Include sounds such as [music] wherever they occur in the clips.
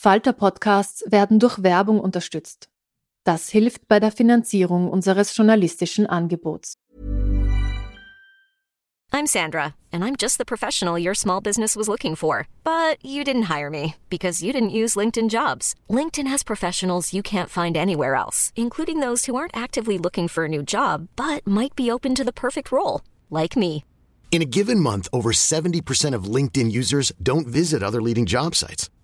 Falter-Podcasts werden durch Werbung unterstützt. Das hilft bei der Finanzierung unseres journalistischen Angebots. I'm Sandra, and I'm just the professional your small business was looking for. But you didn't hire me because you didn't use LinkedIn jobs. LinkedIn has professionals you can't find anywhere else, including those who aren't actively looking for a new job but might be open to the perfect role, like me. In a given month, over 70% of LinkedIn users don't visit other leading job sites.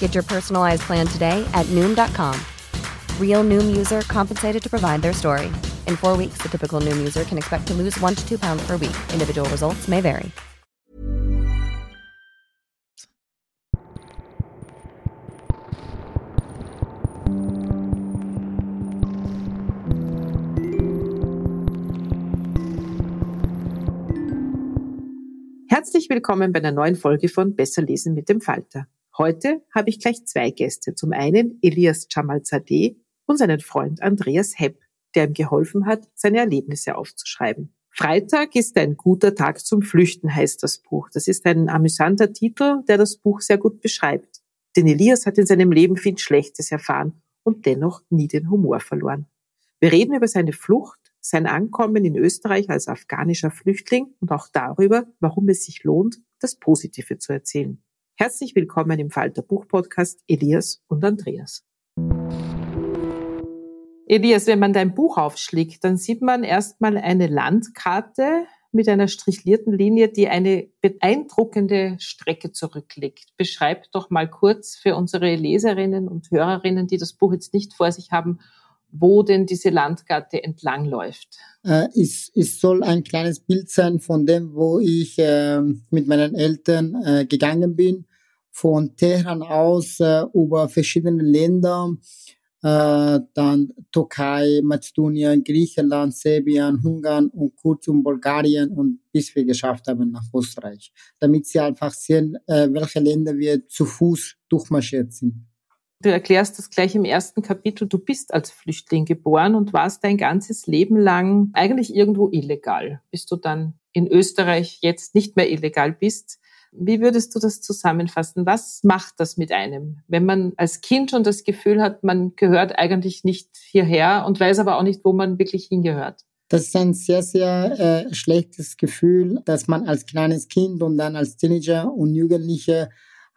Get your personalized plan today at Noom.com. Real Noom user compensated to provide their story. In four weeks, the typical Noom user can expect to lose one to two pounds per week. Individual results may vary. Herzlich willkommen bei einer neuen Folge von Besser lesen mit dem Falter. Heute habe ich gleich zwei Gäste. Zum einen Elias Jamalzadeh und seinen Freund Andreas Hepp, der ihm geholfen hat, seine Erlebnisse aufzuschreiben. Freitag ist ein guter Tag zum Flüchten, heißt das Buch. Das ist ein amüsanter Titel, der das Buch sehr gut beschreibt. Denn Elias hat in seinem Leben viel Schlechtes erfahren und dennoch nie den Humor verloren. Wir reden über seine Flucht, sein Ankommen in Österreich als afghanischer Flüchtling und auch darüber, warum es sich lohnt, das Positive zu erzählen. Herzlich willkommen im Falter Buch Podcast Elias und Andreas. Elias, wenn man dein Buch aufschlägt, dann sieht man erstmal eine Landkarte mit einer strichlierten Linie, die eine beeindruckende Strecke zurücklegt. Beschreib doch mal kurz für unsere Leserinnen und Hörerinnen, die das Buch jetzt nicht vor sich haben, wo denn diese Landkarte entlangläuft. Äh, es, es soll ein kleines Bild sein von dem, wo ich äh, mit meinen Eltern äh, gegangen bin, von Teheran aus äh, über verschiedene Länder, äh, dann Türkei, Mazedonien, Griechenland, Serbien, Ungarn und kurzum Bulgarien und bis wir geschafft haben nach Österreich, damit sie einfach sehen, äh, welche Länder wir zu Fuß durchmarschiert sind. Du erklärst das gleich im ersten Kapitel. Du bist als Flüchtling geboren und warst dein ganzes Leben lang eigentlich irgendwo illegal, bis du dann in Österreich jetzt nicht mehr illegal bist. Wie würdest du das zusammenfassen? Was macht das mit einem, wenn man als Kind schon das Gefühl hat, man gehört eigentlich nicht hierher und weiß aber auch nicht, wo man wirklich hingehört? Das ist ein sehr, sehr äh, schlechtes Gefühl, dass man als kleines Kind und dann als Teenager und Jugendliche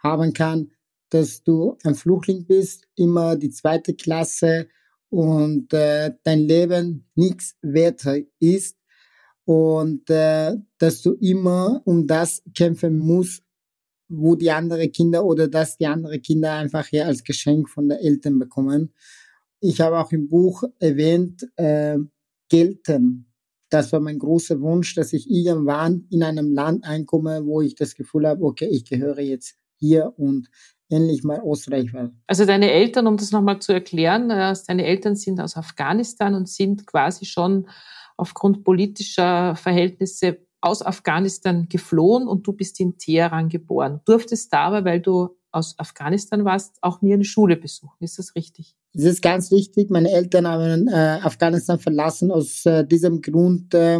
haben kann, dass du ein Flüchtling bist, immer die zweite Klasse und äh, dein Leben nichts wert ist und äh, dass du immer um das kämpfen musst, wo die anderen Kinder oder dass die anderen Kinder einfach hier als Geschenk von den Eltern bekommen. Ich habe auch im Buch erwähnt, äh, gelten. Das war mein großer Wunsch, dass ich irgendwann in einem Land einkomme, wo ich das Gefühl habe, okay, ich gehöre jetzt hier und endlich mal Österreich war. Also deine Eltern, um das nochmal zu erklären, äh, deine Eltern sind aus Afghanistan und sind quasi schon aufgrund politischer Verhältnisse aus Afghanistan geflohen und du bist in Teheran geboren. Durftest aber, weil du aus Afghanistan warst, auch nie eine Schule besuchen. Ist das richtig? Das ist ganz richtig. Meine Eltern haben äh, Afghanistan verlassen aus äh, diesem Grund, äh,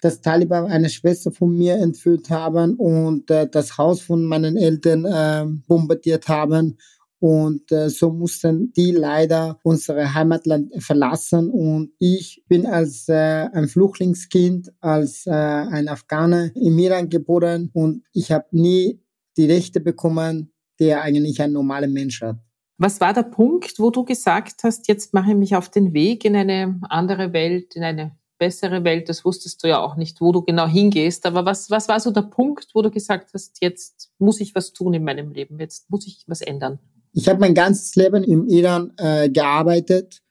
dass Taliban eine Schwester von mir entführt haben und äh, das Haus von meinen Eltern äh, bombardiert haben. Und äh, so mussten die leider unsere Heimatland verlassen. Und ich bin als äh, ein Flüchtlingskind, als äh, ein Afghaner im Iran geboren und ich habe nie die Rechte bekommen, der eigentlich ein normaler Mensch hat. Was war der Punkt, wo du gesagt hast, jetzt mache ich mich auf den Weg in eine andere Welt, in eine bessere Welt? Das wusstest du ja auch nicht, wo du genau hingehst. Aber was, was war so der Punkt, wo du gesagt hast, jetzt muss ich was tun in meinem Leben, jetzt muss ich was ändern? Ich habe mein ganzes Leben im Iran äh, gearbeitet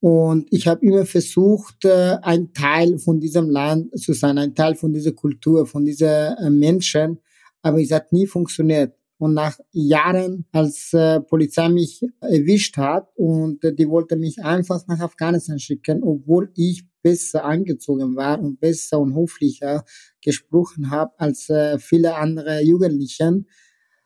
und ich habe immer versucht, äh, ein Teil von diesem Land zu sein, ein Teil von dieser Kultur, von diesen äh, Menschen. Aber es hat nie funktioniert. Und nach Jahren, als äh, Polizei mich erwischt hat und äh, die wollte mich einfach nach Afghanistan schicken, obwohl ich besser angezogen war und besser und höflicher gesprochen habe als äh, viele andere Jugendlichen.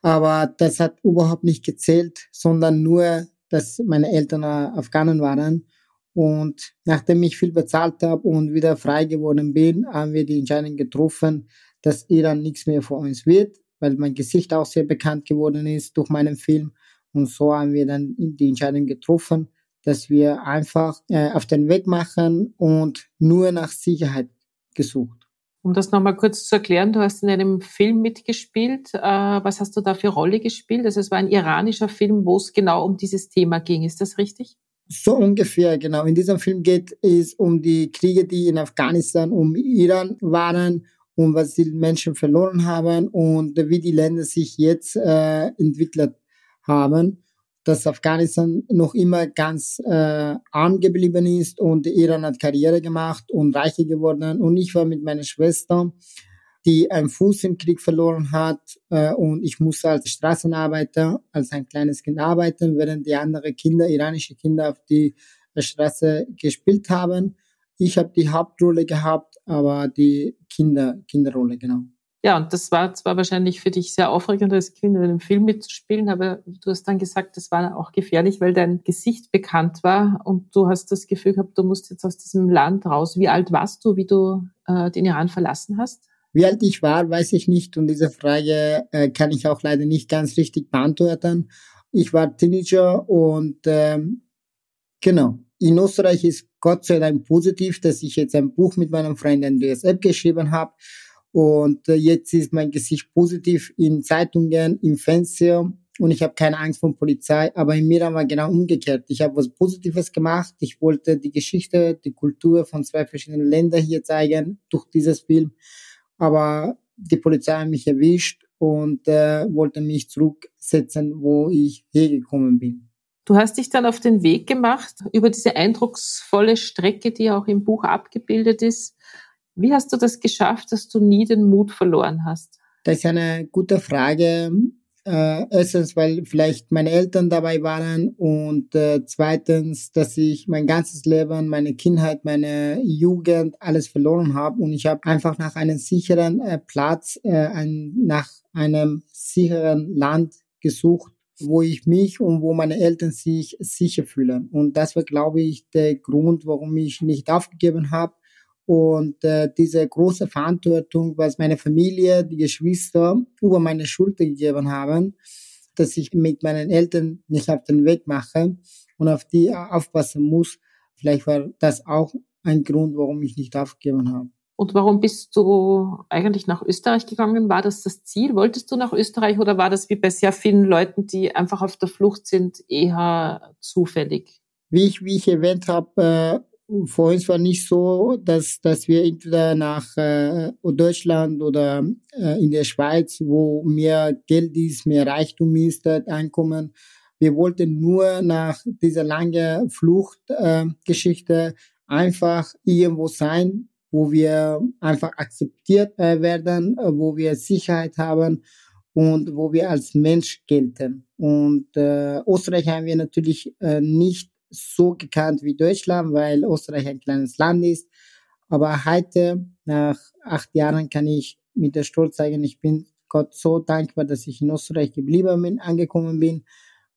Aber das hat überhaupt nicht gezählt, sondern nur, dass meine Eltern Afghanen waren. Und nachdem ich viel bezahlt habe und wieder frei geworden bin, haben wir die Entscheidung getroffen, dass Iran nichts mehr für uns wird, weil mein Gesicht auch sehr bekannt geworden ist durch meinen Film. Und so haben wir dann die Entscheidung getroffen, dass wir einfach äh, auf den Weg machen und nur nach Sicherheit gesucht. Um das nochmal kurz zu erklären, du hast in einem Film mitgespielt. Äh, was hast du da für Rolle gespielt? Also es war ein iranischer Film, wo es genau um dieses Thema ging. Ist das richtig? So ungefähr, genau. In diesem Film geht es um die Kriege, die in Afghanistan, um Iran waren, um was die Menschen verloren haben und wie die Länder sich jetzt äh, entwickelt haben dass Afghanistan noch immer ganz äh, arm geblieben ist und Iran hat Karriere gemacht und reicher geworden. Und ich war mit meiner Schwester, die einen Fuß im Krieg verloren hat äh, und ich musste als Straßenarbeiter, als ein kleines Kind arbeiten, während die anderen Kinder, iranische Kinder auf die Straße gespielt haben. Ich habe die Hauptrolle gehabt, aber die Kinder, Kinderrolle, genau. Ja, und das war zwar wahrscheinlich für dich sehr aufregend, als Kind in einem Film mitzuspielen, aber du hast dann gesagt, das war auch gefährlich, weil dein Gesicht bekannt war und du hast das Gefühl gehabt, du musst jetzt aus diesem Land raus. Wie alt warst du, wie du äh, den Iran verlassen hast? Wie alt ich war, weiß ich nicht und diese Frage äh, kann ich auch leider nicht ganz richtig beantworten. Ich war Teenager und ähm, genau. In Österreich ist Gott sei Dank positiv, dass ich jetzt ein Buch mit meinem Freund Andreas Epp geschrieben habe und äh, jetzt ist mein Gesicht positiv in Zeitungen, im Fernseher und ich habe keine Angst vor Polizei. Aber in mir war genau umgekehrt. Ich habe was Positives gemacht. Ich wollte die Geschichte, die Kultur von zwei verschiedenen Ländern hier zeigen durch dieses Film. Aber die Polizei hat mich erwischt und äh, wollte mich zurücksetzen, wo ich hergekommen bin. Du hast dich dann auf den Weg gemacht über diese eindrucksvolle Strecke, die auch im Buch abgebildet ist, wie hast du das geschafft, dass du nie den Mut verloren hast? Das ist eine gute Frage. Äh, erstens, weil vielleicht meine Eltern dabei waren und äh, zweitens, dass ich mein ganzes Leben, meine Kindheit, meine Jugend, alles verloren habe und ich habe einfach nach einem sicheren äh, Platz, äh, ein, nach einem sicheren Land gesucht, wo ich mich und wo meine Eltern sich sicher fühlen. Und das war, glaube ich, der Grund, warum ich nicht aufgegeben habe und äh, diese große Verantwortung, was meine Familie, die Geschwister über meine Schulter gegeben haben, dass ich mit meinen Eltern nicht auf den Weg mache und auf die aufpassen muss. Vielleicht war das auch ein Grund, warum ich nicht aufgegeben habe. Und warum bist du eigentlich nach Österreich gegangen? War das das Ziel? Wolltest du nach Österreich oder war das wie bei sehr vielen Leuten, die einfach auf der Flucht sind, eher zufällig? Wie ich, wie ich erwähnt habe, äh, für uns war nicht so, dass, dass wir entweder nach äh, Deutschland oder äh, in der Schweiz, wo mehr Geld ist, mehr Reichtum ist, Einkommen. Wir wollten nur nach dieser langen Fluchtgeschichte äh, einfach irgendwo sein, wo wir einfach akzeptiert äh, werden, äh, wo wir Sicherheit haben und wo wir als Mensch gelten. Und äh, Österreich haben wir natürlich äh, nicht so gekannt wie Deutschland, weil Österreich ein kleines Land ist. Aber heute, nach acht Jahren, kann ich mit der Stolz sagen, ich bin Gott so dankbar, dass ich in Österreich geblieben bin, angekommen bin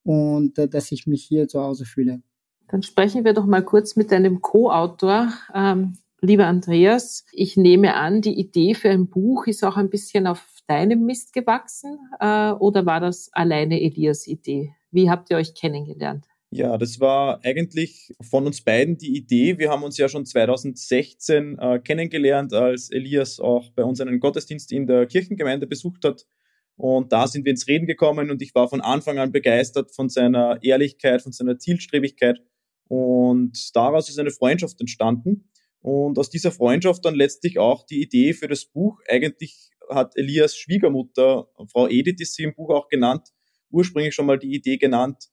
und äh, dass ich mich hier zu Hause fühle. Dann sprechen wir doch mal kurz mit deinem Co-Autor. Ähm, lieber Andreas, ich nehme an, die Idee für ein Buch ist auch ein bisschen auf deinem Mist gewachsen äh, oder war das alleine Elias Idee? Wie habt ihr euch kennengelernt? Ja, das war eigentlich von uns beiden die Idee. Wir haben uns ja schon 2016 äh, kennengelernt, als Elias auch bei uns einen Gottesdienst in der Kirchengemeinde besucht hat. Und da sind wir ins Reden gekommen und ich war von Anfang an begeistert von seiner Ehrlichkeit, von seiner Zielstrebigkeit. Und daraus ist eine Freundschaft entstanden. Und aus dieser Freundschaft dann letztlich auch die Idee für das Buch. Eigentlich hat Elias Schwiegermutter, Frau Edith ist sie im Buch auch genannt, ursprünglich schon mal die Idee genannt,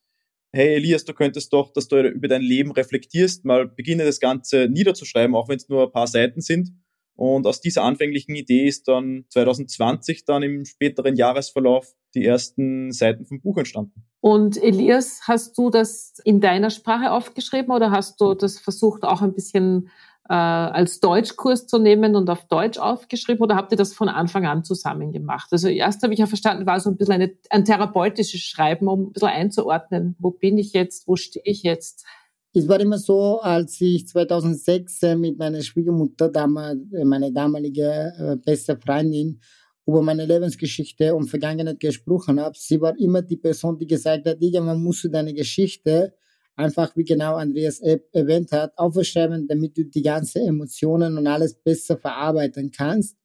hey Elias, du könntest doch, dass du über dein Leben reflektierst, mal beginne das Ganze niederzuschreiben, auch wenn es nur ein paar Seiten sind. Und aus dieser anfänglichen Idee ist dann 2020 dann im späteren Jahresverlauf die ersten Seiten vom Buch entstanden. Und Elias, hast du das in deiner Sprache aufgeschrieben oder hast du das versucht auch ein bisschen äh, als Deutschkurs zu nehmen und auf Deutsch aufgeschrieben oder habt ihr das von Anfang an zusammen gemacht? Also erst habe ich ja verstanden, war so ein bisschen eine, ein therapeutisches Schreiben, um ein bisschen einzuordnen, wo bin ich jetzt, wo stehe ich jetzt? Es war immer so, als ich 2006 äh, mit meiner Schwiegermutter, äh, meine damalige äh, beste Freundin, über meine Lebensgeschichte und Vergangenheit gesprochen habe. Sie war immer die Person, die gesagt hat, irgendwann musst du deine Geschichte einfach, wie genau Andreas erwähnt hat, aufschreiben, damit du die ganzen Emotionen und alles besser verarbeiten kannst.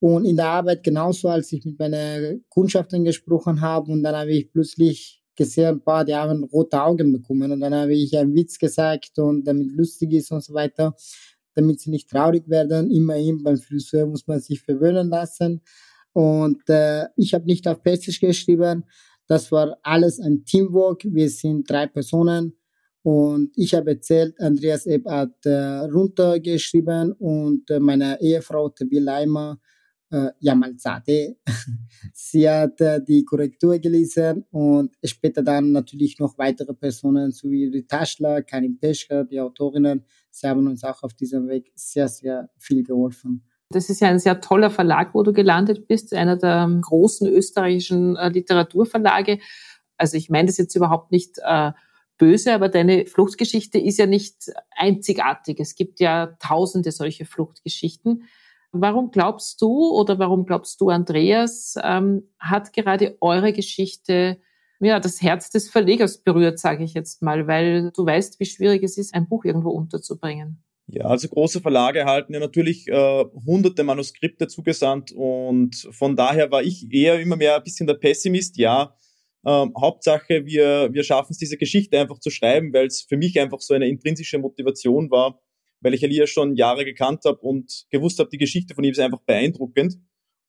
Und in der Arbeit genauso, als ich mit meiner Kundschaften gesprochen habe und dann habe ich plötzlich gesehen, boah, die haben rote Augen bekommen und dann habe ich einen Witz gesagt und damit lustig ist und so weiter, damit sie nicht traurig werden. Immerhin beim Friseur muss man sich verwöhnen lassen. Und äh, ich habe nicht auf Persisch geschrieben. Das war alles ein Teamwork. Wir sind drei Personen. Und ich habe erzählt, Andreas Epp hat äh, runtergeschrieben und äh, meine Ehefrau Tabi Leimer, äh, Jamalzade, [laughs] sie hat äh, die Korrektur gelesen und später dann natürlich noch weitere Personen, so wie die Taschler, Karin Peschka, die Autorinnen. Sie haben uns auch auf diesem Weg sehr, sehr viel geholfen. Das ist ja ein sehr toller Verlag, wo du gelandet bist, einer der großen österreichischen äh, Literaturverlage. Also ich meine das jetzt überhaupt nicht äh, böse, aber deine Fluchtgeschichte ist ja nicht einzigartig. Es gibt ja tausende solche Fluchtgeschichten. Warum glaubst du oder warum glaubst du, Andreas, ähm, hat gerade eure Geschichte ja, das Herz des Verlegers berührt, sage ich jetzt mal, weil du weißt, wie schwierig es ist, ein Buch irgendwo unterzubringen. Ja, also große Verlage erhalten ja natürlich äh, hunderte Manuskripte zugesandt und von daher war ich eher immer mehr ein bisschen der Pessimist. Ja, ähm, Hauptsache, wir, wir schaffen es, diese Geschichte einfach zu schreiben, weil es für mich einfach so eine intrinsische Motivation war, weil ich Elias schon Jahre gekannt habe und gewusst habe, die Geschichte von ihm ist einfach beeindruckend.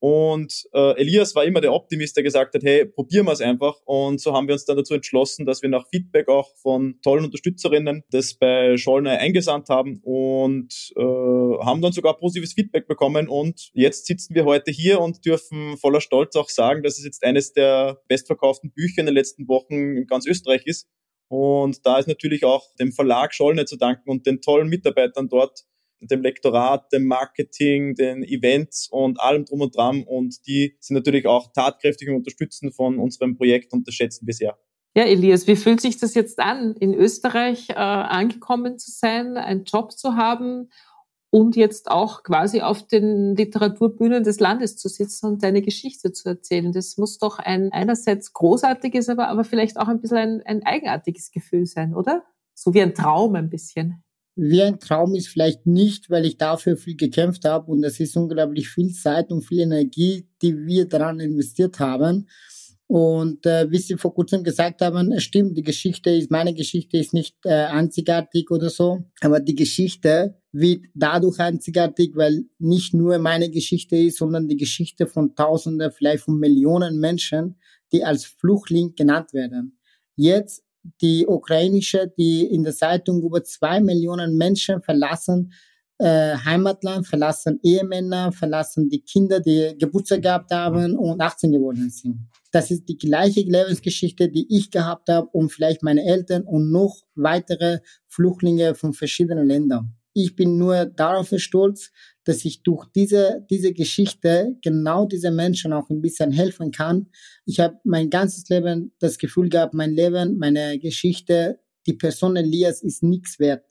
Und äh, Elias war immer der Optimist, der gesagt hat, hey, probieren wir es einfach. Und so haben wir uns dann dazu entschlossen, dass wir nach Feedback auch von tollen Unterstützerinnen das bei Schollner eingesandt haben und äh, haben dann sogar positives Feedback bekommen. Und jetzt sitzen wir heute hier und dürfen voller Stolz auch sagen, dass es jetzt eines der bestverkauften Bücher in den letzten Wochen in ganz Österreich ist. Und da ist natürlich auch dem Verlag Schollner zu danken und den tollen Mitarbeitern dort, dem Lektorat, dem Marketing, den Events und allem drum und dran. Und die sind natürlich auch tatkräftig im Unterstützen von unserem Projekt und das schätzen wir sehr. Ja, Elias, wie fühlt sich das jetzt an, in Österreich äh, angekommen zu sein, einen Job zu haben und jetzt auch quasi auf den Literaturbühnen des Landes zu sitzen und deine Geschichte zu erzählen? Das muss doch ein einerseits großartiges, aber, aber vielleicht auch ein bisschen ein, ein eigenartiges Gefühl sein, oder? So wie ein Traum ein bisschen wie ein Traum ist vielleicht nicht, weil ich dafür viel gekämpft habe und es ist unglaublich viel Zeit und viel Energie, die wir daran investiert haben. Und äh, wie Sie vor kurzem gesagt haben, es stimmt, die Geschichte ist, meine Geschichte ist nicht äh, einzigartig oder so, aber die Geschichte wird dadurch einzigartig, weil nicht nur meine Geschichte ist, sondern die Geschichte von Tausenden, vielleicht von Millionen Menschen, die als Flüchtling genannt werden. Jetzt die ukrainische, die in der Zeitung über zwei Millionen Menschen verlassen äh, Heimatland, verlassen Ehemänner, verlassen die Kinder, die Geburtstag gehabt haben und 18 geworden sind. Das ist die gleiche Lebensgeschichte, die ich gehabt habe und vielleicht meine Eltern und noch weitere Flüchtlinge von verschiedenen Ländern. Ich bin nur darauf stolz, dass ich durch diese, diese Geschichte genau diese Menschen auch ein bisschen helfen kann. Ich habe mein ganzes Leben das Gefühl gehabt, mein Leben, meine Geschichte, die Person Elias ist nichts wert.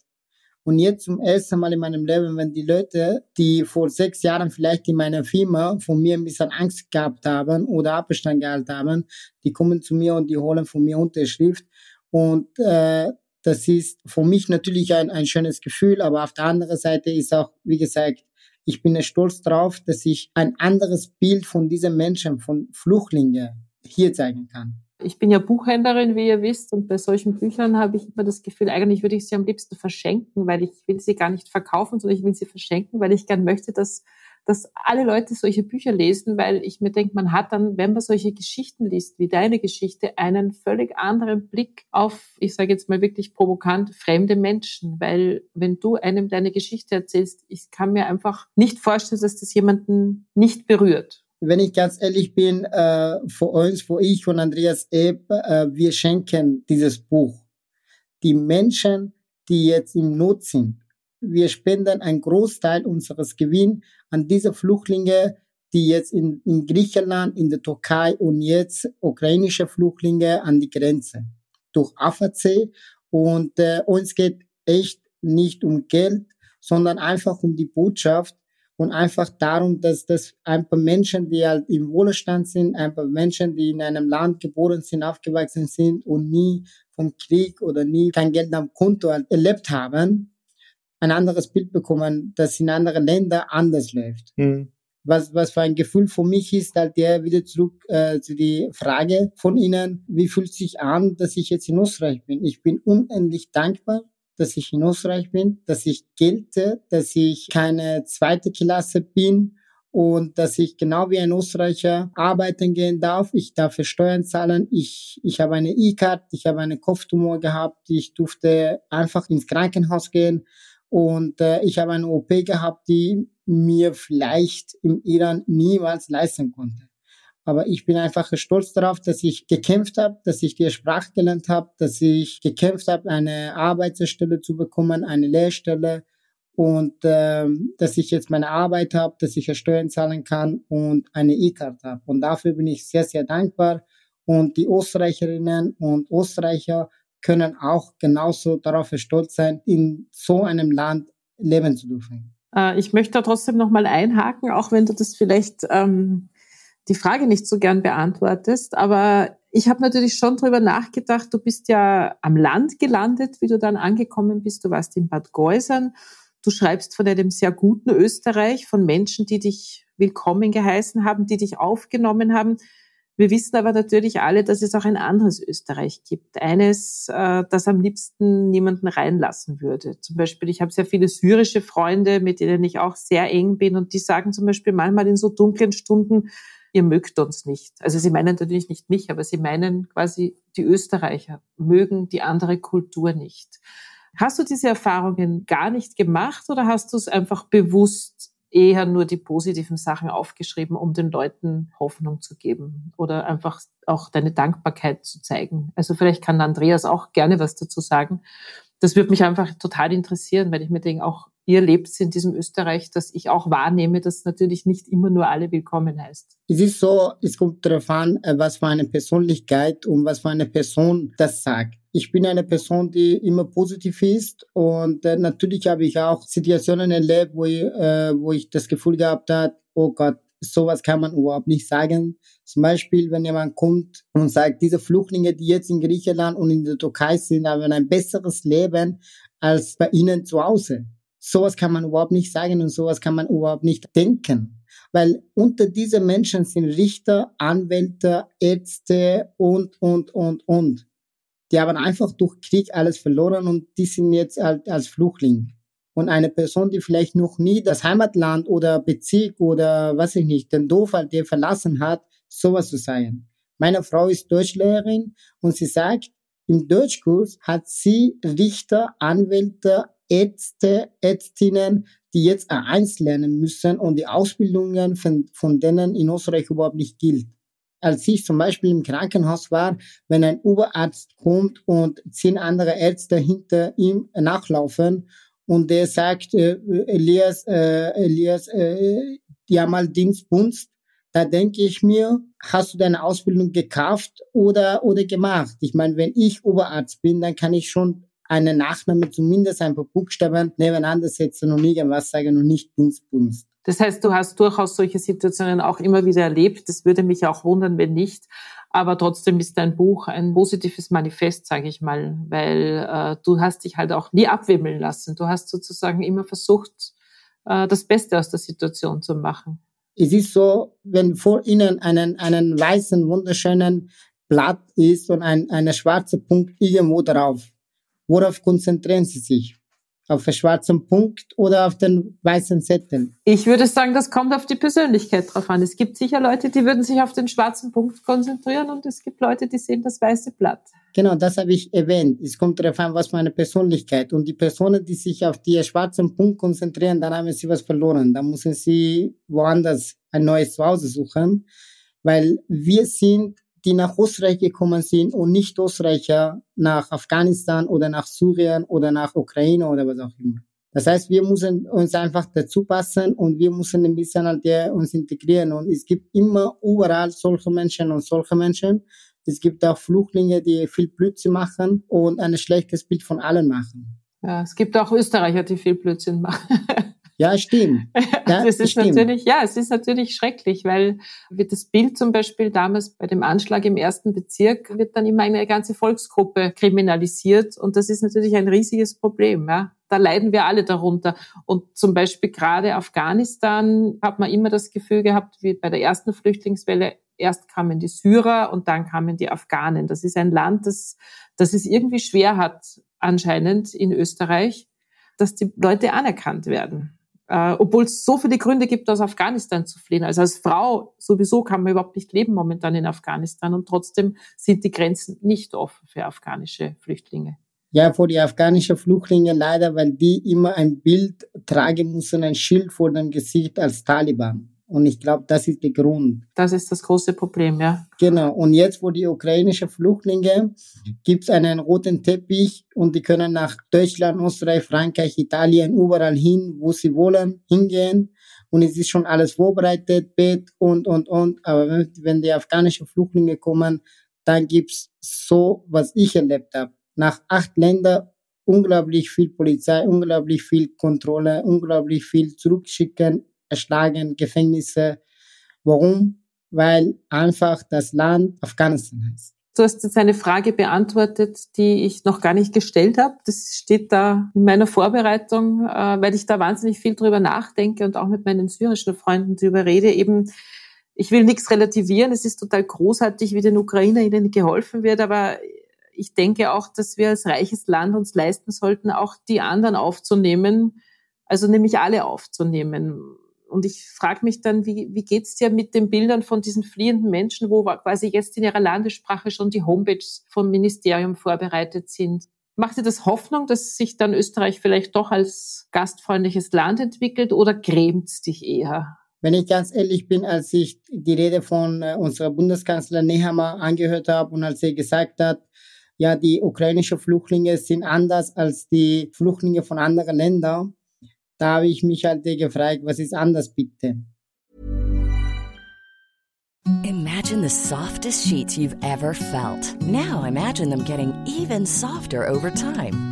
Und jetzt zum ersten Mal in meinem Leben, wenn die Leute, die vor sechs Jahren vielleicht in meiner Firma von mir ein bisschen Angst gehabt haben oder Abstand gehalten haben, die kommen zu mir und die holen von mir Unterschrift. Und äh, das ist für mich natürlich ein, ein schönes Gefühl, aber auf der anderen Seite ist auch, wie gesagt, ich bin stolz drauf, dass ich ein anderes Bild von diesen Menschen, von Flüchtlingen hier zeigen kann. Ich bin ja Buchhändlerin, wie ihr wisst, und bei solchen Büchern habe ich immer das Gefühl, eigentlich würde ich sie am liebsten verschenken, weil ich will sie gar nicht verkaufen, sondern ich will sie verschenken, weil ich gern möchte, dass dass alle Leute solche Bücher lesen, weil ich mir denke, man hat dann, wenn man solche Geschichten liest, wie deine Geschichte, einen völlig anderen Blick auf, ich sage jetzt mal wirklich provokant, fremde Menschen. Weil wenn du einem deine Geschichte erzählst, ich kann mir einfach nicht vorstellen, dass das jemanden nicht berührt. wenn ich ganz ehrlich bin, äh, für uns, für ich und Andreas Epp, äh, wir schenken dieses Buch. Die Menschen, die jetzt im Not sind. Wir spenden einen Großteil unseres Gewinns an diese Flüchtlinge, die jetzt in, in Griechenland, in der Türkei und jetzt ukrainische Flüchtlinge an die Grenze durch AFAC. Und äh, uns geht echt nicht um Geld, sondern einfach um die Botschaft, und einfach darum, dass das ein paar Menschen, die halt im Wohlstand sind, ein paar Menschen, die in einem Land geboren sind, aufgewachsen sind und nie vom Krieg oder nie kein Geld am Konto halt erlebt haben, ein anderes Bild bekommen, dass in anderen Ländern anders läuft. Mhm. Was, was für ein Gefühl für mich ist, halt der wieder zurück äh, zu die Frage von Ihnen, wie fühlt sich an, dass ich jetzt in Österreich bin? Ich bin unendlich dankbar dass ich in Österreich bin, dass ich gelte, dass ich keine zweite Klasse bin und dass ich genau wie ein Österreicher arbeiten gehen darf. Ich darf für Steuern zahlen. Ich, ich habe eine E-Card, ich habe eine Kopftumor gehabt. Ich durfte einfach ins Krankenhaus gehen und äh, ich habe eine OP gehabt, die mir vielleicht im Iran niemals leisten konnte. Aber ich bin einfach stolz darauf, dass ich gekämpft habe, dass ich die Sprache gelernt habe, dass ich gekämpft habe, eine Arbeitsstelle zu bekommen, eine Lehrstelle und ähm, dass ich jetzt meine Arbeit habe, dass ich Steuern zahlen kann und eine E-Card habe. Und dafür bin ich sehr, sehr dankbar. Und die Österreicherinnen und Österreicher können auch genauso darauf stolz sein, in so einem Land leben zu dürfen. Äh, ich möchte da trotzdem nochmal einhaken, auch wenn du das vielleicht ähm, die Frage nicht so gern beantwortest. Aber ich habe natürlich schon drüber nachgedacht, du bist ja am Land gelandet, wie du dann angekommen bist. Du warst in Bad Geusern. Du schreibst von einem sehr guten Österreich, von Menschen, die dich willkommen geheißen haben, die dich aufgenommen haben. Wir wissen aber natürlich alle, dass es auch ein anderes Österreich gibt. Eines, äh, das am liebsten niemanden reinlassen würde. Zum Beispiel, ich habe sehr viele syrische Freunde, mit denen ich auch sehr eng bin und die sagen zum Beispiel manchmal in so dunklen Stunden, ihr mögt uns nicht. Also sie meinen natürlich nicht mich, aber sie meinen quasi, die Österreicher mögen die andere Kultur nicht. Hast du diese Erfahrungen gar nicht gemacht oder hast du es einfach bewusst eher nur die positiven Sachen aufgeschrieben, um den Leuten Hoffnung zu geben oder einfach auch deine Dankbarkeit zu zeigen? Also vielleicht kann Andreas auch gerne was dazu sagen. Das würde mich einfach total interessieren, weil ich mir denke, auch ihr lebt in diesem Österreich, dass ich auch wahrnehme, dass natürlich nicht immer nur alle willkommen heißt. Es ist so, es kommt darauf an, äh, was für eine Persönlichkeit und was für eine Person das sagt. Ich bin eine Person, die immer positiv ist und äh, natürlich habe ich auch Situationen erlebt, wo ich, äh, wo ich das Gefühl gehabt habe, oh Gott, sowas kann man überhaupt nicht sagen. Zum Beispiel, wenn jemand kommt und sagt, diese Flüchtlinge, die jetzt in Griechenland und in der Türkei sind, haben ein besseres Leben als bei ihnen zu Hause. Sowas kann man überhaupt nicht sagen und sowas kann man überhaupt nicht denken. Weil unter diesen Menschen sind Richter, Anwälte, Ärzte und, und, und, und. Die haben einfach durch Krieg alles verloren und die sind jetzt halt als Flüchtling. Und eine Person, die vielleicht noch nie das Heimatland oder Bezirk oder was ich nicht, den Dorf halt der verlassen hat, sowas zu sein. Meine Frau ist Deutschlehrerin und sie sagt, im Deutschkurs hat sie Richter, Anwälte, Ärzte, Ärztinnen, die jetzt A1 lernen müssen und die Ausbildungen von, von denen in Österreich überhaupt nicht gilt. Als ich zum Beispiel im Krankenhaus war, wenn ein Oberarzt kommt und zehn andere Ärzte hinter ihm nachlaufen und der sagt, äh, Elias, äh, Elias, äh, haben mal Dienstbunst, da denke ich mir, hast du deine Ausbildung gekauft oder, oder gemacht? Ich meine, wenn ich Oberarzt bin, dann kann ich schon eine Nachname zumindest ein paar Buchstaben nebeneinander setzen und irgendwas sagen und nicht Dienstbunst. Das heißt, du hast durchaus solche Situationen auch immer wieder erlebt. Das würde mich auch wundern, wenn nicht. Aber trotzdem ist dein Buch ein positives Manifest, sage ich mal, weil äh, du hast dich halt auch nie abwimmeln lassen. Du hast sozusagen immer versucht, äh, das Beste aus der Situation zu machen. Es ist so, wenn vor Ihnen einen, einen weißen, wunderschönen Blatt ist und ein, eine schwarze Punkt irgendwo drauf, Worauf konzentrieren Sie sich? Auf den schwarzen Punkt oder auf den weißen Zettel? Ich würde sagen, das kommt auf die Persönlichkeit drauf an. Es gibt sicher Leute, die würden sich auf den schwarzen Punkt konzentrieren und es gibt Leute, die sehen das weiße Blatt. Genau, das habe ich erwähnt. Es kommt darauf an, was meine Persönlichkeit. Und die Personen, die sich auf die schwarzen Punkt konzentrieren, dann haben sie was verloren. Dann müssen sie woanders ein neues Zuhause suchen, weil wir sind die nach Österreich gekommen sind und nicht Österreicher nach Afghanistan oder nach Syrien oder nach Ukraine oder was auch immer. Das heißt, wir müssen uns einfach dazu passen und wir müssen ein bisschen halt uns integrieren. Und es gibt immer überall solche Menschen und solche Menschen. Es gibt auch Flüchtlinge, die viel Blödsinn machen und ein schlechtes Bild von allen machen. Ja, es gibt auch Österreicher, die viel Blödsinn machen. [laughs] Ja, stimmt. [laughs] Ja, das ist stimmt. natürlich, ja, es ist natürlich schrecklich, weil wird das Bild zum Beispiel damals bei dem Anschlag im ersten Bezirk wird dann immer eine ganze Volksgruppe kriminalisiert und das ist natürlich ein riesiges Problem, ja. Da leiden wir alle darunter. Und zum Beispiel gerade Afghanistan hat man immer das Gefühl gehabt, wie bei der ersten Flüchtlingswelle, erst kamen die Syrer und dann kamen die Afghanen. Das ist ein Land, das, das es irgendwie schwer hat, anscheinend in Österreich, dass die Leute anerkannt werden äh, obwohl es so viele Gründe gibt, aus Afghanistan zu fliehen. Also als Frau sowieso kann man überhaupt nicht leben momentan in Afghanistan und trotzdem sind die Grenzen nicht offen für afghanische Flüchtlinge. Ja, für die afghanischen Flüchtlinge leider, weil die immer ein Bild tragen müssen, ein Schild vor dem Gesicht als Taliban. Und ich glaube, das ist der Grund. Das ist das große Problem, ja. Genau. Und jetzt, wo die ukrainischen Flüchtlinge, gibt es einen roten Teppich und die können nach Deutschland, Österreich, Frankreich, Italien, überall hin, wo sie wollen, hingehen. Und es ist schon alles vorbereitet, Bett und, und, und. Aber wenn, wenn die afghanischen Flüchtlinge kommen, dann gibt's so, was ich erlebt habe. Nach acht Ländern unglaublich viel Polizei, unglaublich viel Kontrolle, unglaublich viel zurückschicken, erschlagen, Gefängnisse. Warum? Weil einfach das Land Afghanistan heißt. Du hast jetzt eine Frage beantwortet, die ich noch gar nicht gestellt habe. Das steht da in meiner Vorbereitung, äh, weil ich da wahnsinnig viel drüber nachdenke und auch mit meinen syrischen Freunden drüber rede. Eben, ich will nichts relativieren. Es ist total großartig, wie den Ukrainerinnen geholfen wird, aber ich denke auch, dass wir als reiches Land uns leisten sollten, auch die anderen aufzunehmen, also nämlich alle aufzunehmen. Und ich frage mich dann, wie, wie geht's dir mit den Bildern von diesen fliehenden Menschen, wo quasi jetzt in ihrer Landessprache schon die Homepages vom Ministerium vorbereitet sind? Macht dir das Hoffnung, dass sich dann Österreich vielleicht doch als gastfreundliches Land entwickelt oder grämt's dich eher? Wenn ich ganz ehrlich bin, als ich die Rede von äh, unserer Bundeskanzler Nehammer angehört habe und als er gesagt hat, ja, die ukrainischen Flüchtlinge sind anders als die Flüchtlinge von anderen Ländern, da habe ich mich halt gefragt, was ist anders bitte? Imagine the softest sheets you've ever felt. Now imagine them getting even softer over time.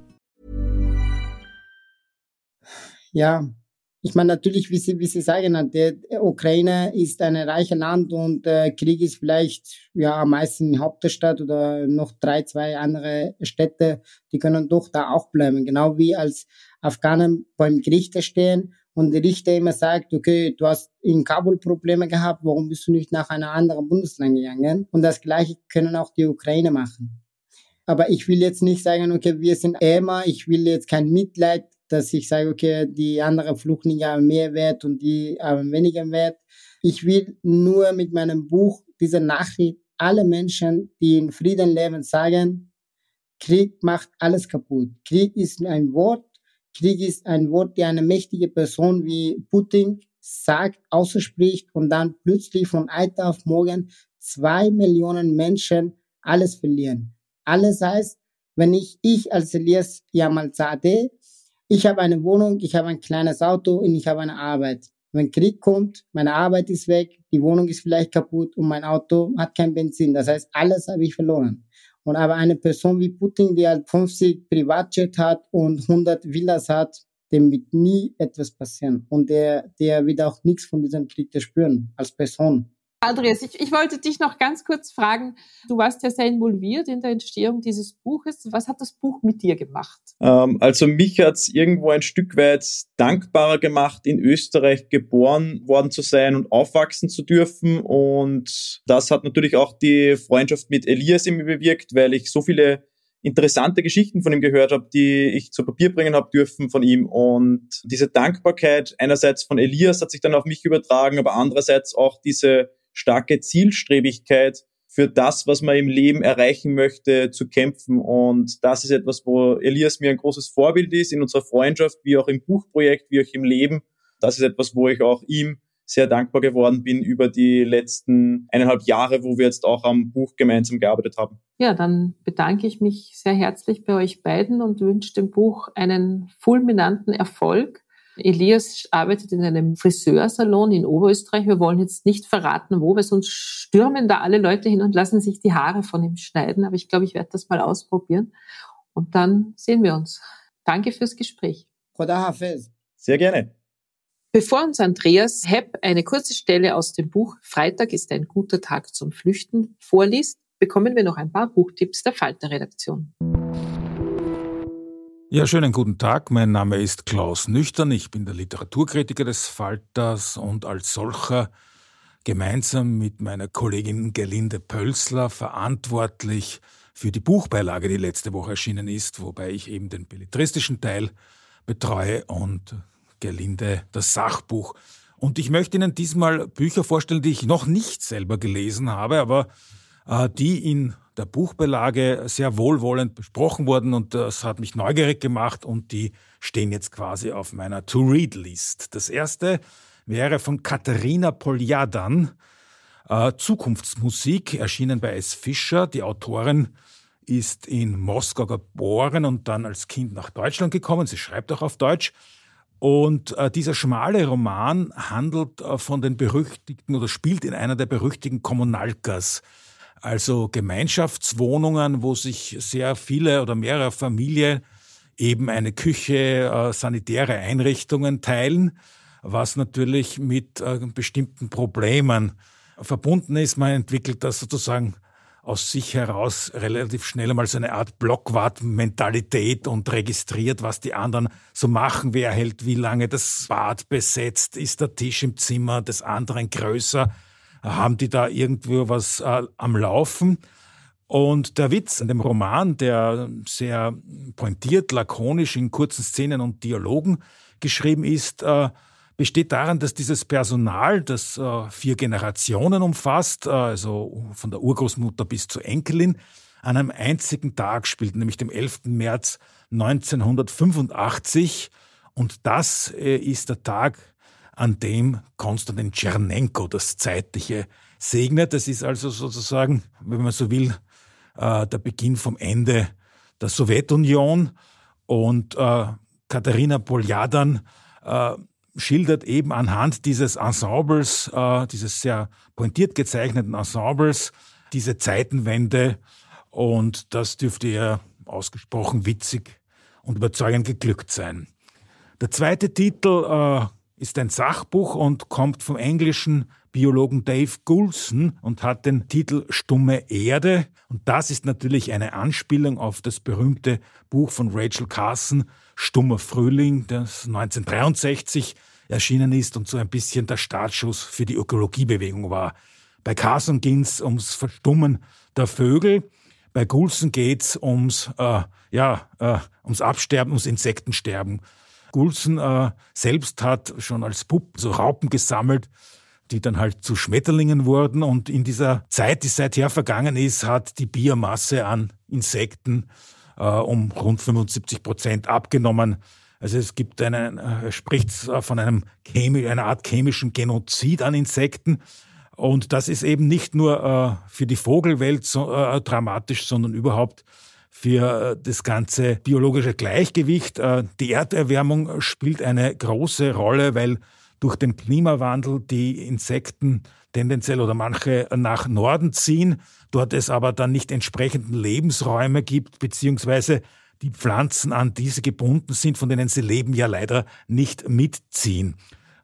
Ja, ich meine natürlich, wie Sie, wie Sie sagen, der Ukraine ist ein reiches Land und äh, Krieg ist vielleicht ja am meisten in Hauptstadt oder noch drei, zwei andere Städte, die können doch da auch bleiben. Genau wie als Afghanen beim Gericht stehen und der Richter immer sagt, okay, du hast in Kabul Probleme gehabt, warum bist du nicht nach einer anderen Bundesland gegangen? Und das Gleiche können auch die Ukraine machen. Aber ich will jetzt nicht sagen, okay, wir sind ärmer, ich will jetzt kein Mitleid dass ich sage, okay, die anderen Flüchtlinge haben mehr Wert und die haben weniger Wert. Ich will nur mit meinem Buch diese Nachricht alle Menschen, die in Frieden leben, sagen, Krieg macht alles kaputt. Krieg ist ein Wort. Krieg ist ein Wort, die eine mächtige Person wie Putin sagt, ausspricht und dann plötzlich von heute auf morgen zwei Millionen Menschen alles verlieren. Alles heißt, wenn ich, ich als Elias Yamalzadeh ich habe eine Wohnung, ich habe ein kleines Auto und ich habe eine Arbeit. Wenn Krieg kommt, meine Arbeit ist weg, die Wohnung ist vielleicht kaputt und mein Auto hat kein Benzin. Das heißt, alles habe ich verloren. Und aber eine Person wie Putin, die halt 50 Privatjet hat und 100 Villas hat, dem wird nie etwas passieren. Und der, der wird auch nichts von diesem Krieg spüren als Person. Andreas, ich, ich wollte dich noch ganz kurz fragen. Du warst ja sehr involviert in der Entstehung dieses Buches. Was hat das Buch mit dir gemacht? Ähm, also mich hat es irgendwo ein Stück weit dankbarer gemacht, in Österreich geboren worden zu sein und aufwachsen zu dürfen. Und das hat natürlich auch die Freundschaft mit Elias in mir bewirkt, weil ich so viele interessante Geschichten von ihm gehört habe, die ich zu Papier bringen habe dürfen von ihm. Und diese Dankbarkeit einerseits von Elias hat sich dann auf mich übertragen, aber andererseits auch diese starke Zielstrebigkeit für das, was man im Leben erreichen möchte, zu kämpfen. Und das ist etwas, wo Elias mir ein großes Vorbild ist in unserer Freundschaft, wie auch im Buchprojekt, wie auch im Leben. Das ist etwas, wo ich auch ihm sehr dankbar geworden bin über die letzten eineinhalb Jahre, wo wir jetzt auch am Buch gemeinsam gearbeitet haben. Ja, dann bedanke ich mich sehr herzlich bei euch beiden und wünsche dem Buch einen fulminanten Erfolg. Elias arbeitet in einem Friseursalon in Oberösterreich. Wir wollen jetzt nicht verraten, wo, weil sonst stürmen da alle Leute hin und lassen sich die Haare von ihm schneiden. Aber ich glaube, ich werde das mal ausprobieren. Und dann sehen wir uns. Danke fürs Gespräch. Sehr gerne. Bevor uns Andreas Hepp eine kurze Stelle aus dem Buch Freitag ist ein guter Tag zum Flüchten vorliest, bekommen wir noch ein paar Buchtipps der Falter-Redaktion. Ja, schönen guten Tag. Mein Name ist Klaus Nüchtern. Ich bin der Literaturkritiker des Falters und als solcher gemeinsam mit meiner Kollegin Gerlinde Pölsler verantwortlich für die Buchbeilage, die letzte Woche erschienen ist, wobei ich eben den belletristischen Teil betreue und Gerlinde das Sachbuch. Und ich möchte Ihnen diesmal Bücher vorstellen, die ich noch nicht selber gelesen habe, aber äh, die in der Buchbeilage sehr wohlwollend besprochen wurden und das hat mich neugierig gemacht und die stehen jetzt quasi auf meiner To-Read-List. Das erste wäre von Katharina Poljadan, äh, Zukunftsmusik, erschienen bei S. Fischer. Die Autorin ist in Moskau geboren und dann als Kind nach Deutschland gekommen. Sie schreibt auch auf Deutsch. Und äh, dieser schmale Roman handelt äh, von den berüchtigten oder spielt in einer der berüchtigten Kommunalkas also Gemeinschaftswohnungen, wo sich sehr viele oder mehrere Familien eben eine Küche, äh, sanitäre Einrichtungen teilen, was natürlich mit äh, bestimmten Problemen verbunden ist. Man entwickelt das sozusagen aus sich heraus relativ schnell einmal so eine Art Blockwart-Mentalität und registriert, was die anderen so machen. Wer hält wie lange das Bad besetzt? Ist der Tisch im Zimmer des anderen größer? Haben die da irgendwo was äh, am Laufen. Und der Witz in dem Roman, der sehr pointiert, lakonisch in kurzen Szenen und Dialogen geschrieben ist, äh, besteht darin, dass dieses Personal, das äh, vier Generationen umfasst, äh, also von der Urgroßmutter bis zur Enkelin, an einem einzigen Tag spielt, nämlich dem 11. März 1985. Und das äh, ist der Tag, an dem Konstantin Tschernenko das Zeitliche segnet. Das ist also sozusagen, wenn man so will, äh, der Beginn vom Ende der Sowjetunion. Und äh, Katharina Poljadan äh, schildert eben anhand dieses Ensembles, dieses sehr pointiert gezeichneten Ensembles, diese Zeitenwende. Und das dürfte ihr ausgesprochen witzig und überzeugend geglückt sein. Der zweite Titel äh, ist ein Sachbuch und kommt vom englischen Biologen Dave Goulson und hat den Titel Stumme Erde. Und das ist natürlich eine Anspielung auf das berühmte Buch von Rachel Carson, Stummer Frühling, das 1963 erschienen ist und so ein bisschen der Startschuss für die Ökologiebewegung war. Bei Carson ging es ums Verstummen der Vögel. Bei Goulson geht's ums, äh, ja, äh, ums Absterben, ums Insektensterben. Gulsen äh, selbst hat schon als Bub so Raupen gesammelt, die dann halt zu Schmetterlingen wurden. Und in dieser Zeit, die seither vergangen ist, hat die Biomasse an Insekten äh, um rund 75 Prozent abgenommen. Also es gibt einen, äh, spricht von einem Chemi einer Art chemischen Genozid an Insekten. Und das ist eben nicht nur äh, für die Vogelwelt so, äh, dramatisch, sondern überhaupt für äh, das ganze biologische Gleichgewicht. Äh, die Erderwärmung spielt eine große Rolle, weil durch den Klimawandel die Insekten tendenziell oder manche nach Norden ziehen, dort es aber dann nicht entsprechenden Lebensräume gibt, beziehungsweise die Pflanzen, an die sie gebunden sind, von denen sie leben, ja leider nicht mitziehen.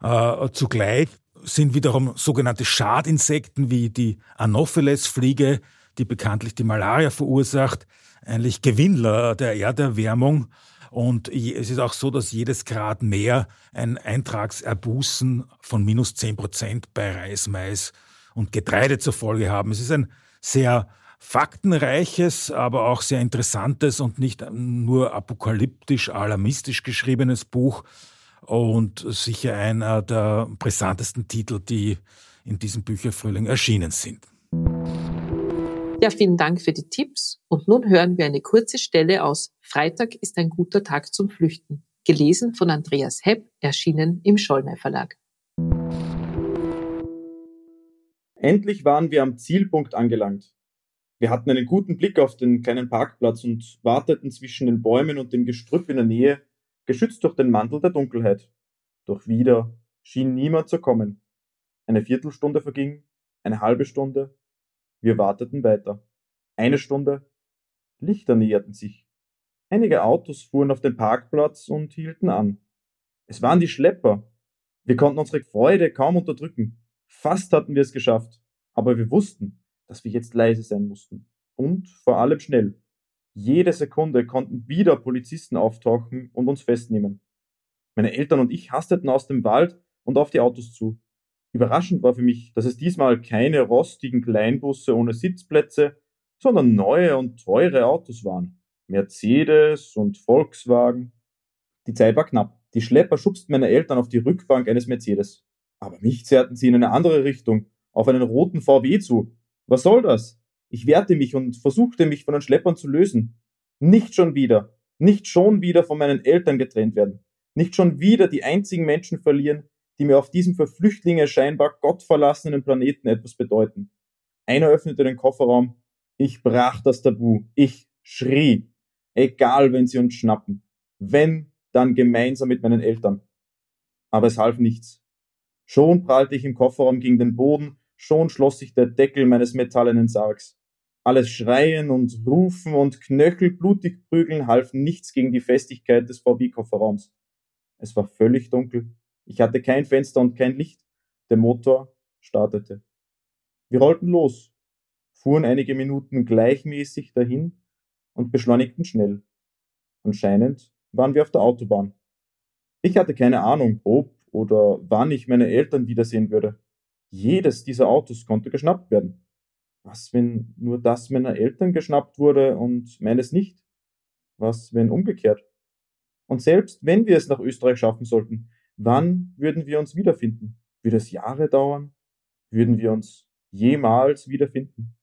Äh, zugleich sind wiederum sogenannte Schadinsekten wie die Anopheles-Fliege, die bekanntlich die Malaria verursacht, eigentlich Gewinnler der Erderwärmung. Und es ist auch so, dass jedes Grad mehr ein Eintragserbußen von minus zehn Prozent bei Reis, Mais und Getreide zur Folge haben. Es ist ein sehr faktenreiches, aber auch sehr interessantes und nicht nur apokalyptisch, alarmistisch geschriebenes Buch und sicher einer der brisantesten Titel, die in diesem Bücherfrühling erschienen sind. Ja, vielen Dank für die Tipps. Und nun hören wir eine kurze Stelle aus Freitag ist ein guter Tag zum Flüchten. Gelesen von Andreas Hepp, erschienen im Schollmeier Verlag. Endlich waren wir am Zielpunkt angelangt. Wir hatten einen guten Blick auf den kleinen Parkplatz und warteten zwischen den Bäumen und dem Gestrüpp in der Nähe, geschützt durch den Mantel der Dunkelheit. Doch wieder schien niemand zu kommen. Eine Viertelstunde verging, eine halbe Stunde. Wir warteten weiter. Eine Stunde. Lichter näherten sich. Einige Autos fuhren auf den Parkplatz und hielten an. Es waren die Schlepper. Wir konnten unsere Freude kaum unterdrücken. Fast hatten wir es geschafft. Aber wir wussten, dass wir jetzt leise sein mussten. Und vor allem schnell. Jede Sekunde konnten wieder Polizisten auftauchen und uns festnehmen. Meine Eltern und ich hasteten aus dem Wald und auf die Autos zu. Überraschend war für mich, dass es diesmal keine rostigen Kleinbusse ohne Sitzplätze, sondern neue und teure Autos waren. Mercedes und Volkswagen. Die Zeit war knapp. Die Schlepper schubsten meine Eltern auf die Rückbank eines Mercedes. Aber mich zerrten sie in eine andere Richtung, auf einen roten VW zu, was soll das? Ich wehrte mich und versuchte mich von den Schleppern zu lösen. Nicht schon wieder, nicht schon wieder von meinen Eltern getrennt werden, nicht schon wieder die einzigen Menschen verlieren, die mir auf diesem für Flüchtlinge scheinbar gottverlassenen Planeten etwas bedeuten. Einer öffnete den Kofferraum, ich brach das Tabu, ich schrie, egal wenn sie uns schnappen, wenn, dann gemeinsam mit meinen Eltern. Aber es half nichts. Schon prallte ich im Kofferraum gegen den Boden Schon schloss sich der Deckel meines metallenen Sargs. Alles Schreien und Rufen und knöchelblutig prügeln halfen nichts gegen die Festigkeit des VW-Kofferraums. Es war völlig dunkel. Ich hatte kein Fenster und kein Licht. Der Motor startete. Wir rollten los, fuhren einige Minuten gleichmäßig dahin und beschleunigten schnell. Anscheinend waren wir auf der Autobahn. Ich hatte keine Ahnung, ob oder wann ich meine Eltern wiedersehen würde. Jedes dieser Autos konnte geschnappt werden. Was, wenn nur das meiner Eltern geschnappt wurde und meines nicht? Was, wenn umgekehrt? Und selbst wenn wir es nach Österreich schaffen sollten, wann würden wir uns wiederfinden? Würde es Jahre dauern? Würden wir uns jemals wiederfinden?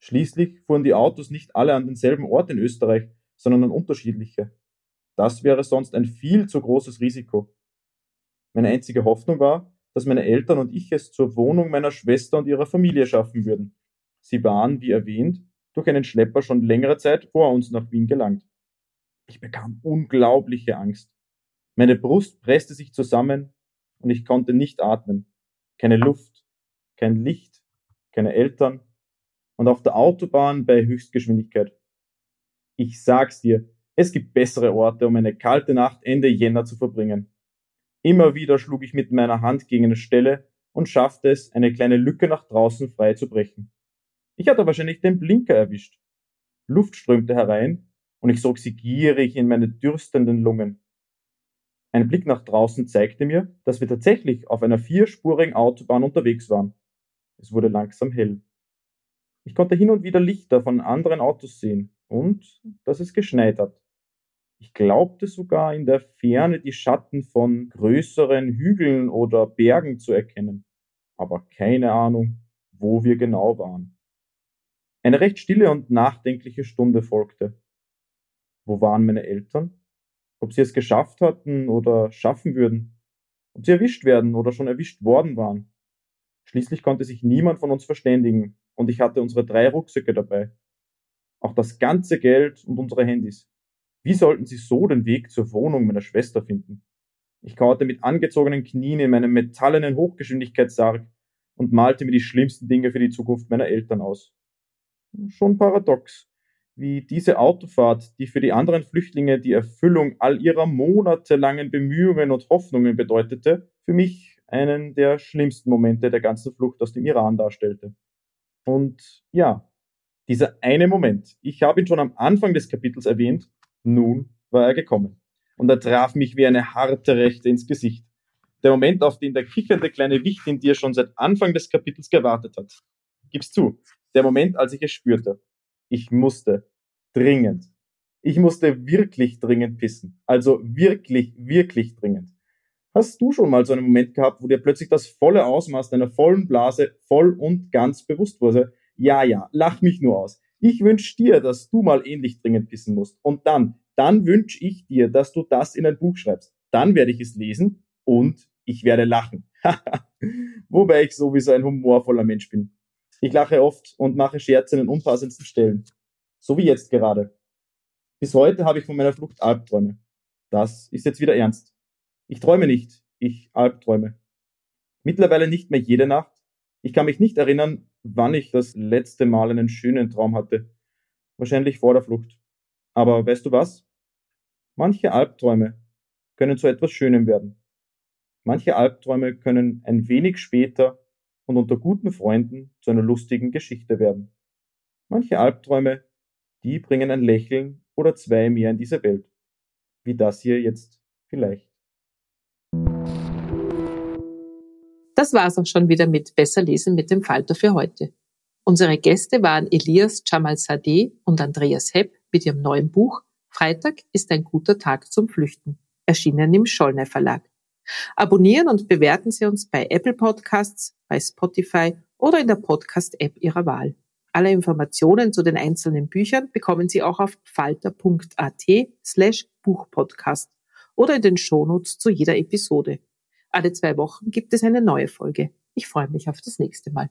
Schließlich fuhren die Autos nicht alle an denselben Ort in Österreich, sondern an unterschiedliche. Das wäre sonst ein viel zu großes Risiko. Meine einzige Hoffnung war, dass meine Eltern und ich es zur Wohnung meiner Schwester und ihrer Familie schaffen würden. Sie waren, wie erwähnt, durch einen Schlepper schon längere Zeit vor uns nach Wien gelangt. Ich bekam unglaubliche Angst. Meine Brust presste sich zusammen und ich konnte nicht atmen. Keine Luft, kein Licht, keine Eltern und auf der Autobahn bei Höchstgeschwindigkeit. Ich sag's dir, es gibt bessere Orte, um eine kalte Nacht Ende Jänner zu verbringen. Immer wieder schlug ich mit meiner Hand gegen eine Stelle und schaffte es, eine kleine Lücke nach draußen frei zu brechen. Ich hatte wahrscheinlich den Blinker erwischt. Luft strömte herein und ich sog sie gierig in meine dürstenden Lungen. Ein Blick nach draußen zeigte mir, dass wir tatsächlich auf einer vierspurigen Autobahn unterwegs waren. Es wurde langsam hell. Ich konnte hin und wieder Lichter von anderen Autos sehen und dass es geschneit hat. Ich glaubte sogar in der Ferne die Schatten von größeren Hügeln oder Bergen zu erkennen, aber keine Ahnung, wo wir genau waren. Eine recht stille und nachdenkliche Stunde folgte. Wo waren meine Eltern? Ob sie es geschafft hatten oder schaffen würden? Ob sie erwischt werden oder schon erwischt worden waren? Schließlich konnte sich niemand von uns verständigen und ich hatte unsere drei Rucksäcke dabei. Auch das ganze Geld und unsere Handys. Wie sollten sie so den Weg zur Wohnung meiner Schwester finden? Ich kauerte mit angezogenen Knien in meinem metallenen Hochgeschwindigkeitssarg und malte mir die schlimmsten Dinge für die Zukunft meiner Eltern aus. Schon paradox. Wie diese Autofahrt, die für die anderen Flüchtlinge die Erfüllung all ihrer monatelangen Bemühungen und Hoffnungen bedeutete, für mich einen der schlimmsten Momente der ganzen Flucht aus dem Iran darstellte. Und ja, dieser eine Moment, ich habe ihn schon am Anfang des Kapitels erwähnt, nun war er gekommen. Und er traf mich wie eine harte Rechte ins Gesicht. Der Moment, auf den der kichernde kleine Wicht in dir schon seit Anfang des Kapitels gewartet hat. Gib's zu, der Moment, als ich es spürte. Ich musste. Dringend. Ich musste wirklich dringend pissen. Also wirklich, wirklich dringend. Hast du schon mal so einen Moment gehabt, wo dir plötzlich das volle Ausmaß deiner vollen Blase voll und ganz bewusst wurde? Ja, ja, lach mich nur aus. Ich wünsche dir, dass du mal ähnlich dringend pissen musst. Und dann, dann wünsche ich dir, dass du das in ein Buch schreibst. Dann werde ich es lesen und ich werde lachen. [laughs] Wobei ich sowieso ein humorvoller Mensch bin. Ich lache oft und mache Scherze in den unpassendsten Stellen. So wie jetzt gerade. Bis heute habe ich von meiner Flucht Albträume. Das ist jetzt wieder ernst. Ich träume nicht, ich albträume. Mittlerweile nicht mehr jede Nacht. Ich kann mich nicht erinnern, wann ich das letzte Mal einen schönen Traum hatte. Wahrscheinlich vor der Flucht. Aber weißt du was? Manche Albträume können zu etwas Schönem werden. Manche Albträume können ein wenig später und unter guten Freunden zu einer lustigen Geschichte werden. Manche Albträume, die bringen ein Lächeln oder zwei mehr in diese Welt. Wie das hier jetzt vielleicht. Das war's auch schon wieder mit Besser lesen mit dem Falter für heute. Unsere Gäste waren Elias Jamal Sadeh und Andreas Hepp mit ihrem neuen Buch Freitag ist ein guter Tag zum Flüchten, erschienen im Schollner Verlag. Abonnieren und bewerten Sie uns bei Apple Podcasts, bei Spotify oder in der Podcast-App Ihrer Wahl. Alle Informationen zu den einzelnen Büchern bekommen Sie auch auf falter.at slash Buchpodcast oder in den Shownotes zu jeder Episode. Alle zwei Wochen gibt es eine neue Folge. Ich freue mich auf das nächste Mal.